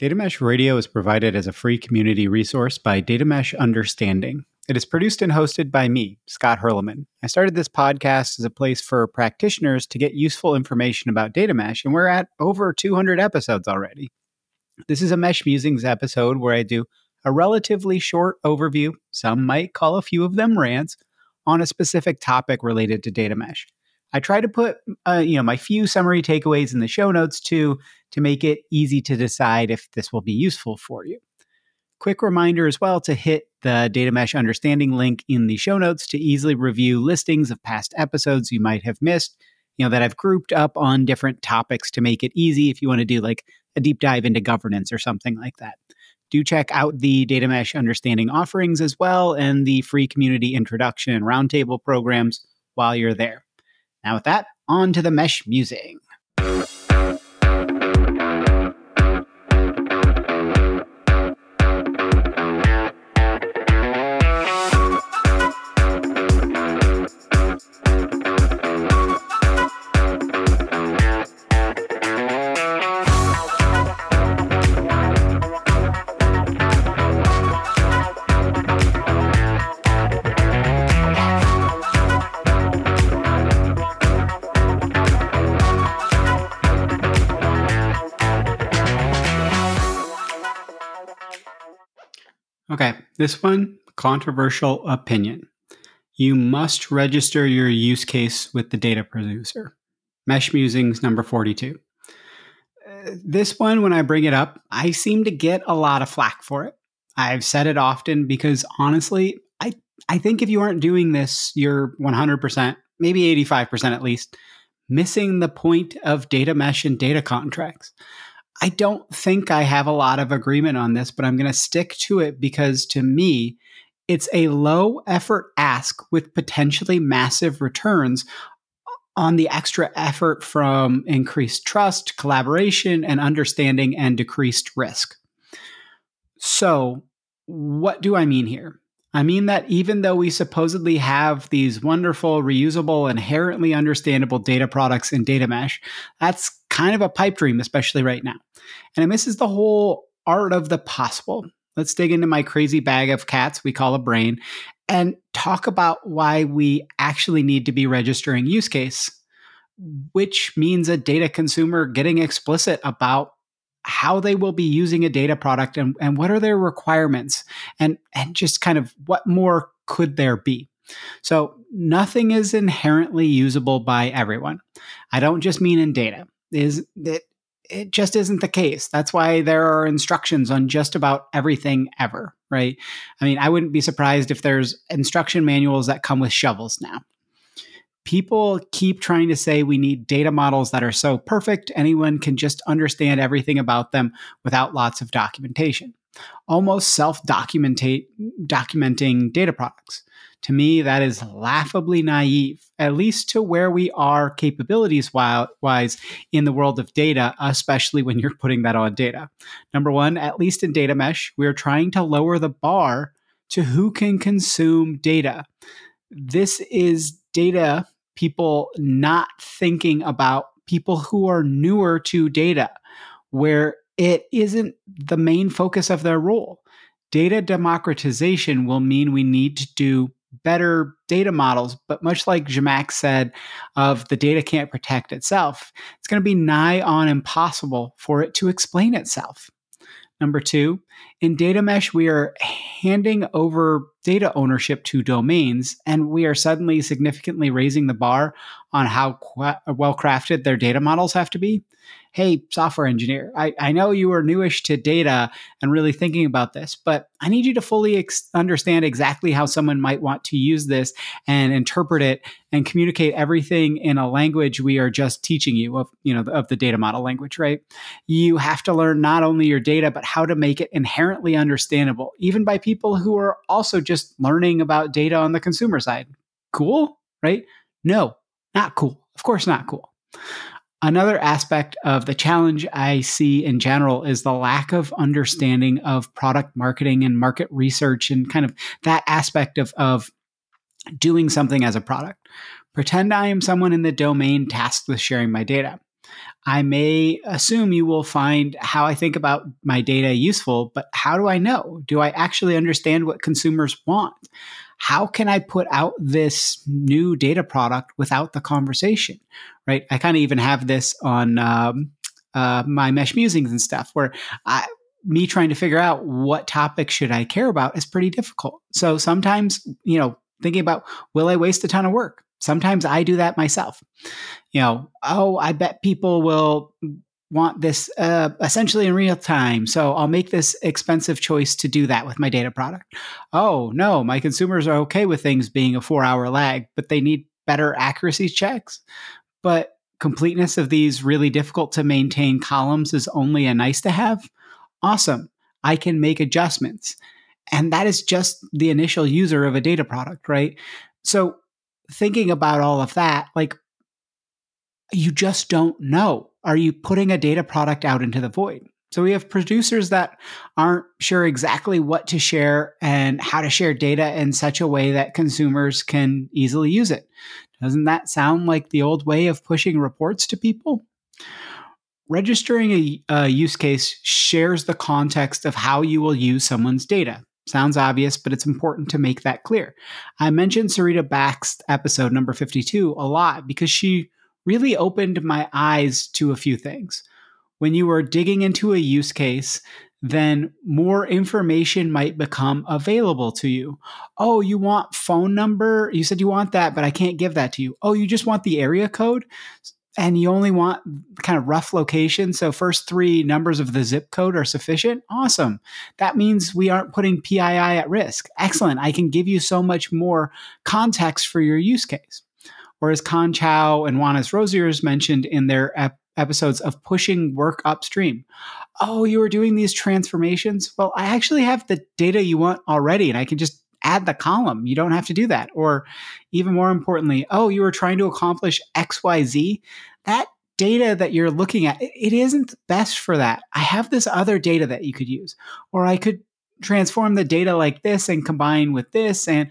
Data Mesh Radio is provided as a free community resource by Data Mesh Understanding. It is produced and hosted by me, Scott Hirleman. I started this podcast as a place for practitioners to get useful information about data mesh, and we're at over 200 episodes already. This is a Mesh Musings episode where I do a relatively short overview, some might call a few of them rants, on a specific topic related to data mesh. I try to put uh, you know my few summary takeaways in the show notes too to make it easy to decide if this will be useful for you. Quick reminder as well to hit the data mesh understanding link in the show notes to easily review listings of past episodes you might have missed, you know that I've grouped up on different topics to make it easy if you want to do like a deep dive into governance or something like that. Do check out the data mesh understanding offerings as well and the free community introduction and roundtable programs while you're there. Now, with that, on to the mesh musing. Okay, this one controversial opinion. You must register your use case with the data producer. Mesh Musings number 42. Uh, this one, when I bring it up, I seem to get a lot of flack for it. I've said it often because honestly, I, I think if you aren't doing this, you're 100%, maybe 85% at least, missing the point of data mesh and data contracts. I don't think I have a lot of agreement on this, but I'm going to stick to it because to me, it's a low effort ask with potentially massive returns on the extra effort from increased trust, collaboration, and understanding and decreased risk. So, what do I mean here? I mean that even though we supposedly have these wonderful, reusable, inherently understandable data products in data mesh, that's kind of a pipe dream, especially right now. And it misses the whole art of the possible. Let's dig into my crazy bag of cats we call a brain and talk about why we actually need to be registering use case, which means a data consumer getting explicit about how they will be using a data product and, and what are their requirements and and just kind of what more could there be so nothing is inherently usable by everyone i don't just mean in data is that it just isn't the case. That's why there are instructions on just about everything ever right? I mean i wouldn't be surprised if there's instruction manuals that come with shovels now. People keep trying to say we need data models that are so perfect anyone can just understand everything about them without lots of documentation. Almost self-documentate documenting data products to me that is laughably naive at least to where we are capabilities wise in the world of data especially when you're putting that on data number one at least in data mesh we're trying to lower the bar to who can consume data this is data people not thinking about people who are newer to data, where it isn't the main focus of their role. Data democratization will mean we need to do better data models, but much like Zhamak said of the data can't protect itself, it's going to be nigh on impossible for it to explain itself. Number two, in data mesh, we are handing over data ownership to domains, and we are suddenly significantly raising the bar on how qu- well crafted their data models have to be hey, software engineer, I, I know you are newish to data and really thinking about this, but I need you to fully ex- understand exactly how someone might want to use this and interpret it and communicate everything in a language we are just teaching you of, you know, of the data model language, right? You have to learn not only your data, but how to make it inherently understandable, even by people who are also just learning about data on the consumer side. Cool, right? No, not cool. Of course, not cool. Another aspect of the challenge I see in general is the lack of understanding of product marketing and market research and kind of that aspect of, of doing something as a product. Pretend I am someone in the domain tasked with sharing my data. I may assume you will find how I think about my data useful, but how do I know? Do I actually understand what consumers want? How can I put out this new data product without the conversation? Right? I kind of even have this on um, uh, my mesh musings and stuff where I, me trying to figure out what topic should I care about is pretty difficult. So sometimes, you know, thinking about will I waste a ton of work? Sometimes I do that myself. You know, oh, I bet people will want this uh, essentially in real time. So I'll make this expensive choice to do that with my data product. Oh, no, my consumers are okay with things being a four hour lag, but they need better accuracy checks. But completeness of these really difficult to maintain columns is only a nice to have. Awesome. I can make adjustments. And that is just the initial user of a data product, right? So thinking about all of that, like you just don't know. Are you putting a data product out into the void? So we have producers that aren't sure exactly what to share and how to share data in such a way that consumers can easily use it. Doesn't that sound like the old way of pushing reports to people? Registering a, a use case shares the context of how you will use someone's data. Sounds obvious, but it's important to make that clear. I mentioned Sarita Bakst episode number 52 a lot because she really opened my eyes to a few things. When you are digging into a use case, then more information might become available to you. Oh, you want phone number? You said you want that, but I can't give that to you. Oh, you just want the area code? And you only want kind of rough location. So, first three numbers of the zip code are sufficient. Awesome. That means we aren't putting PII at risk. Excellent. I can give you so much more context for your use case. Or as Khanh Chau and Wannes Rosiers mentioned in their ep- episodes of pushing work upstream. Oh, you were doing these transformations? Well, I actually have the data you want already, and I can just add the column. You don't have to do that. Or even more importantly, oh, you were trying to accomplish XYZ. That data that you're looking at, it isn't best for that. I have this other data that you could use. Or I could transform the data like this and combine with this and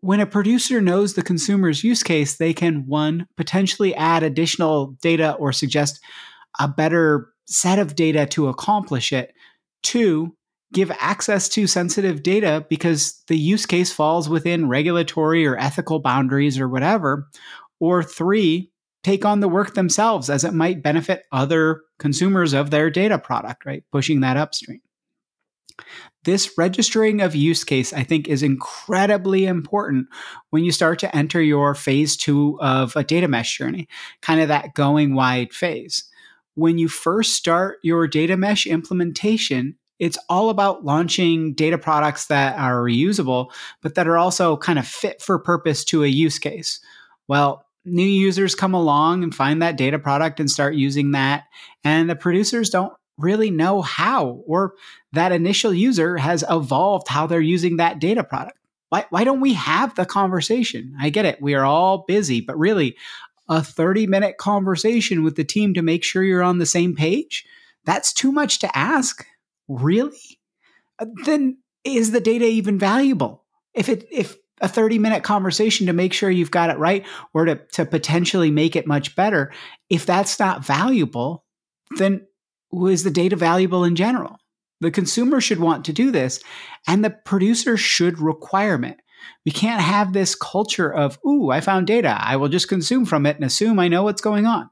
when a producer knows the consumer's use case, they can one, potentially add additional data or suggest a better set of data to accomplish it. Two, give access to sensitive data because the use case falls within regulatory or ethical boundaries or whatever. Or three, take on the work themselves as it might benefit other consumers of their data product, right? Pushing that upstream. This registering of use case, I think, is incredibly important when you start to enter your phase two of a data mesh journey, kind of that going wide phase. When you first start your data mesh implementation, it's all about launching data products that are reusable, but that are also kind of fit for purpose to a use case. Well, new users come along and find that data product and start using that. And the producers don't really know how, or that initial user has evolved how they're using that data product. Why, why don't we have the conversation? I get it. We are all busy, but really, a 30 minute conversation with the team to make sure you're on the same page, that's too much to ask. Really? Uh, then is the data even valuable? If it, if a 30 minute conversation to make sure you've got it right or to, to potentially make it much better, if that's not valuable, then is the data valuable in general? The consumer should want to do this, and the producer should requirement. We can't have this culture of, ooh, I found data. I will just consume from it and assume I know what's going on.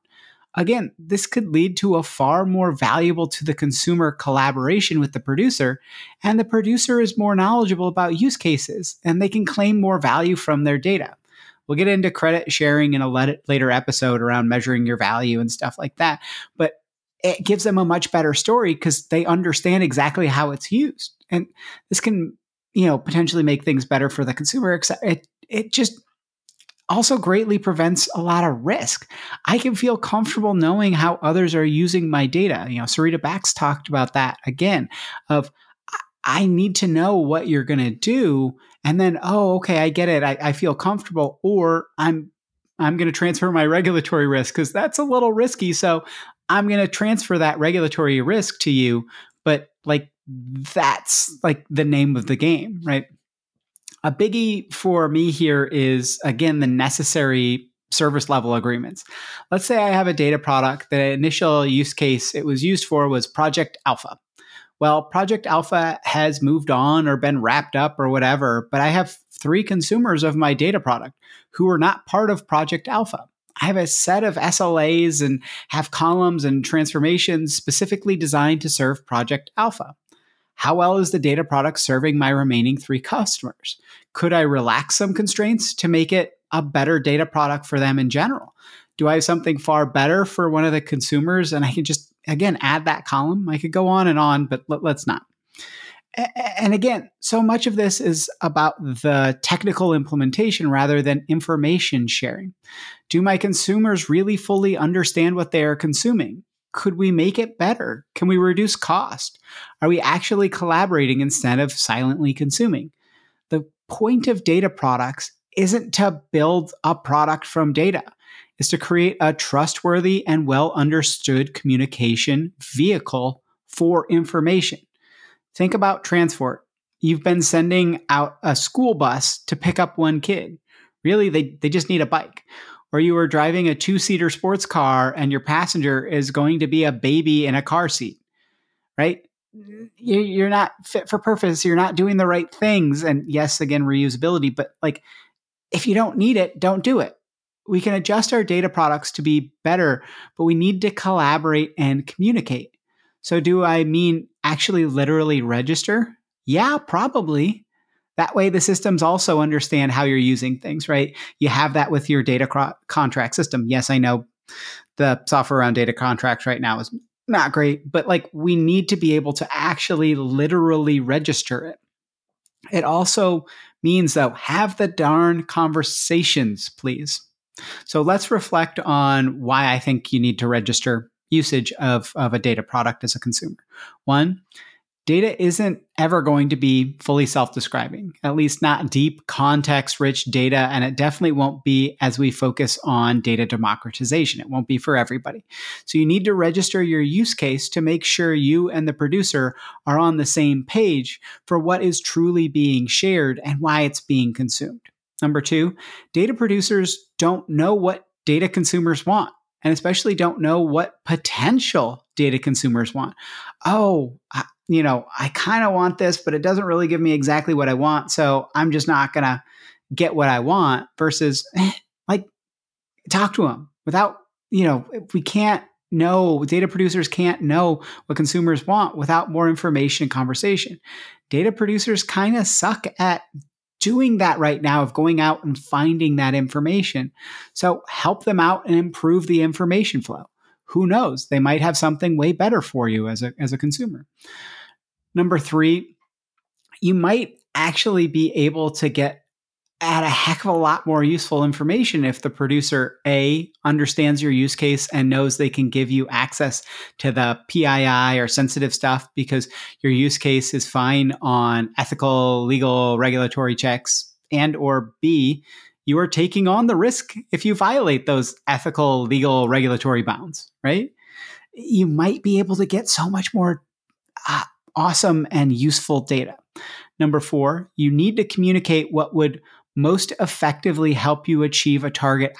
Again, this could lead to a far more valuable to the consumer collaboration with the producer, and the producer is more knowledgeable about use cases and they can claim more value from their data. We'll get into credit sharing in a later episode around measuring your value and stuff like that. But it gives them a much better story because they understand exactly how it's used. And this can, you know, potentially make things better for the consumer. It, it just also greatly prevents a lot of risk. I can feel comfortable knowing how others are using my data. You know, Sarita Bakst talked about that again of I need to know what you're going to do. And then, oh, okay, I get it. I, I feel comfortable. Or I'm I'm going to transfer my regulatory risk because that's a little risky. So I'm going to transfer that regulatory risk to you. But like, that's like the name of the game, right? A biggie for me here is again the necessary service level agreements. Let's say I have a data product. The initial use case it was used for was Project Alpha. Well, Project Alpha has moved on or been wrapped up or whatever, but I have three consumers of my data product who are not part of Project Alpha. I have a set of SLAs and have columns and transformations specifically designed to serve Project Alpha. How well is the data product serving my remaining three customers? Could I relax some constraints to make it a better data product for them in general? Do I have something far better for one of the consumers and I can just, again, add that column? I could go on and on, but let, us not. And again, so much of this is about the technical implementation rather than information sharing. Do my consumers really fully understand what they are consuming? Could we make it better? Can we reduce cost? Are we actually collaborating instead of silently consuming? The point of data products isn't to build a product from data, is to create a trustworthy and well understood communication vehicle for information. Think about transport. You've been sending out a school bus to pick up one kid. Really, they, they just need a bike. Or you are driving a two seater sports car and your passenger is going to be a baby in a car seat, right? Mm-hmm. You're not fit for purpose. You're not doing the right things. And yes, again, reusability, but like if you don't need it, don't do it. We can adjust our data products to be better, but we need to collaborate and communicate. So, do I mean actually literally register? Yeah, probably. That way, the systems also understand how you're using things, right? You have that with your data cro- contract system. Yes, I know the software around data contracts right now is not great, but like we need to be able to actually literally register it. It also means, though, have the darn conversations, please. So let's reflect on why I think you need to register usage of, of a data product as a consumer. One, data isn't ever going to be fully self describing, at least not deep, context rich data. And it definitely won't be as we focus on data democratization. It won't be for everybody. So you need to register your use case to make sure you and the producer are on the same page for what is truly being shared and why it's being consumed. Number two, data producers don't know what data consumers want and especially don't know what potential data consumers want. Oh, you know, I kind of want this, but it doesn't really give me exactly what I want. So I'm just not going to get what I want versus eh, like talk to them without, you know, we can't know, data producers can't know what consumers want without more information and conversation. Data producers kind of suck at doing that right now of going out and finding that information. So help them out and improve the information flow. Who knows? They might have something way better for you as a, as a consumer. Number three, you might actually be able to get at a heck of a lot more useful information if the producer A understands your use case and knows they can give you access to the PII or sensitive stuff because your use case is fine on ethical, legal, regulatory checks and or B you are taking on the risk if you violate those ethical, legal, regulatory bounds, right? You might be able to get so much more uh, awesome and useful data. Number four, you need to communicate what would most effectively help you achieve a target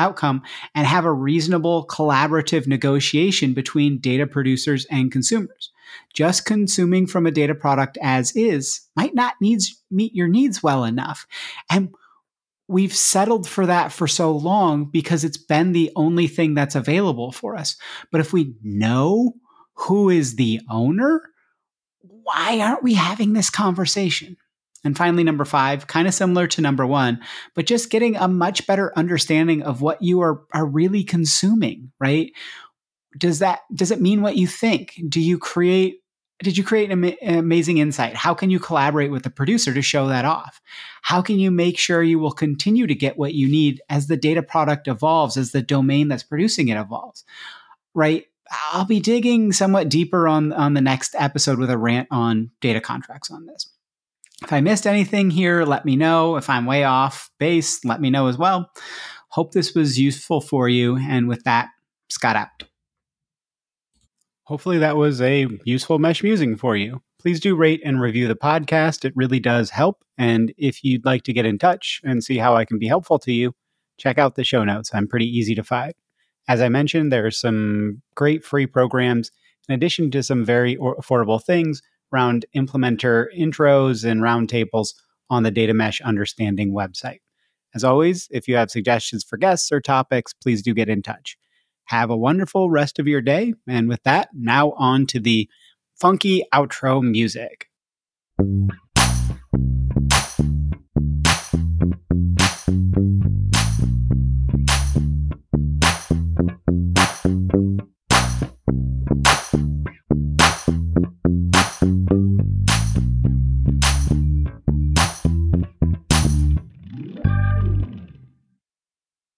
outcome and have a reasonable collaborative negotiation between data producers and consumers. Just consuming from a data product as is might not needs meet your needs well enough. And we've settled for that for so long because it's been the only thing that's available for us. But if we know who is the owner, why aren't we having this conversation? And finally, number five, kind of similar to number one, but just getting a much better understanding of what you are, are really consuming, right? Does that, does it mean what you think? Do you create, did you create an, amazing insight? How can you collaborate with the producer to show that off? How can you make sure you will continue to get what you need as the data product evolves, as the domain that's producing it evolves, right? I'll be digging somewhat deeper on on the next episode with a rant on data contracts on this. If I missed anything here, let me know. If I'm way off base, let me know as well. Hope this was useful for you. And with that, Scott out. Hopefully, that was a useful mesh musing for you. Please do rate and review the podcast. It really does help. And if you'd like to get in touch and see how I can be helpful to you, check out the show notes. I'm pretty easy to find. As I mentioned, there are some great free programs in addition to some very affordable things around implementer intros and roundtables on the Data Mesh Understanding website. As always, if you have suggestions for guests or topics, please do get in touch. Have a wonderful rest of your day. And with that, now on to the funky outro music.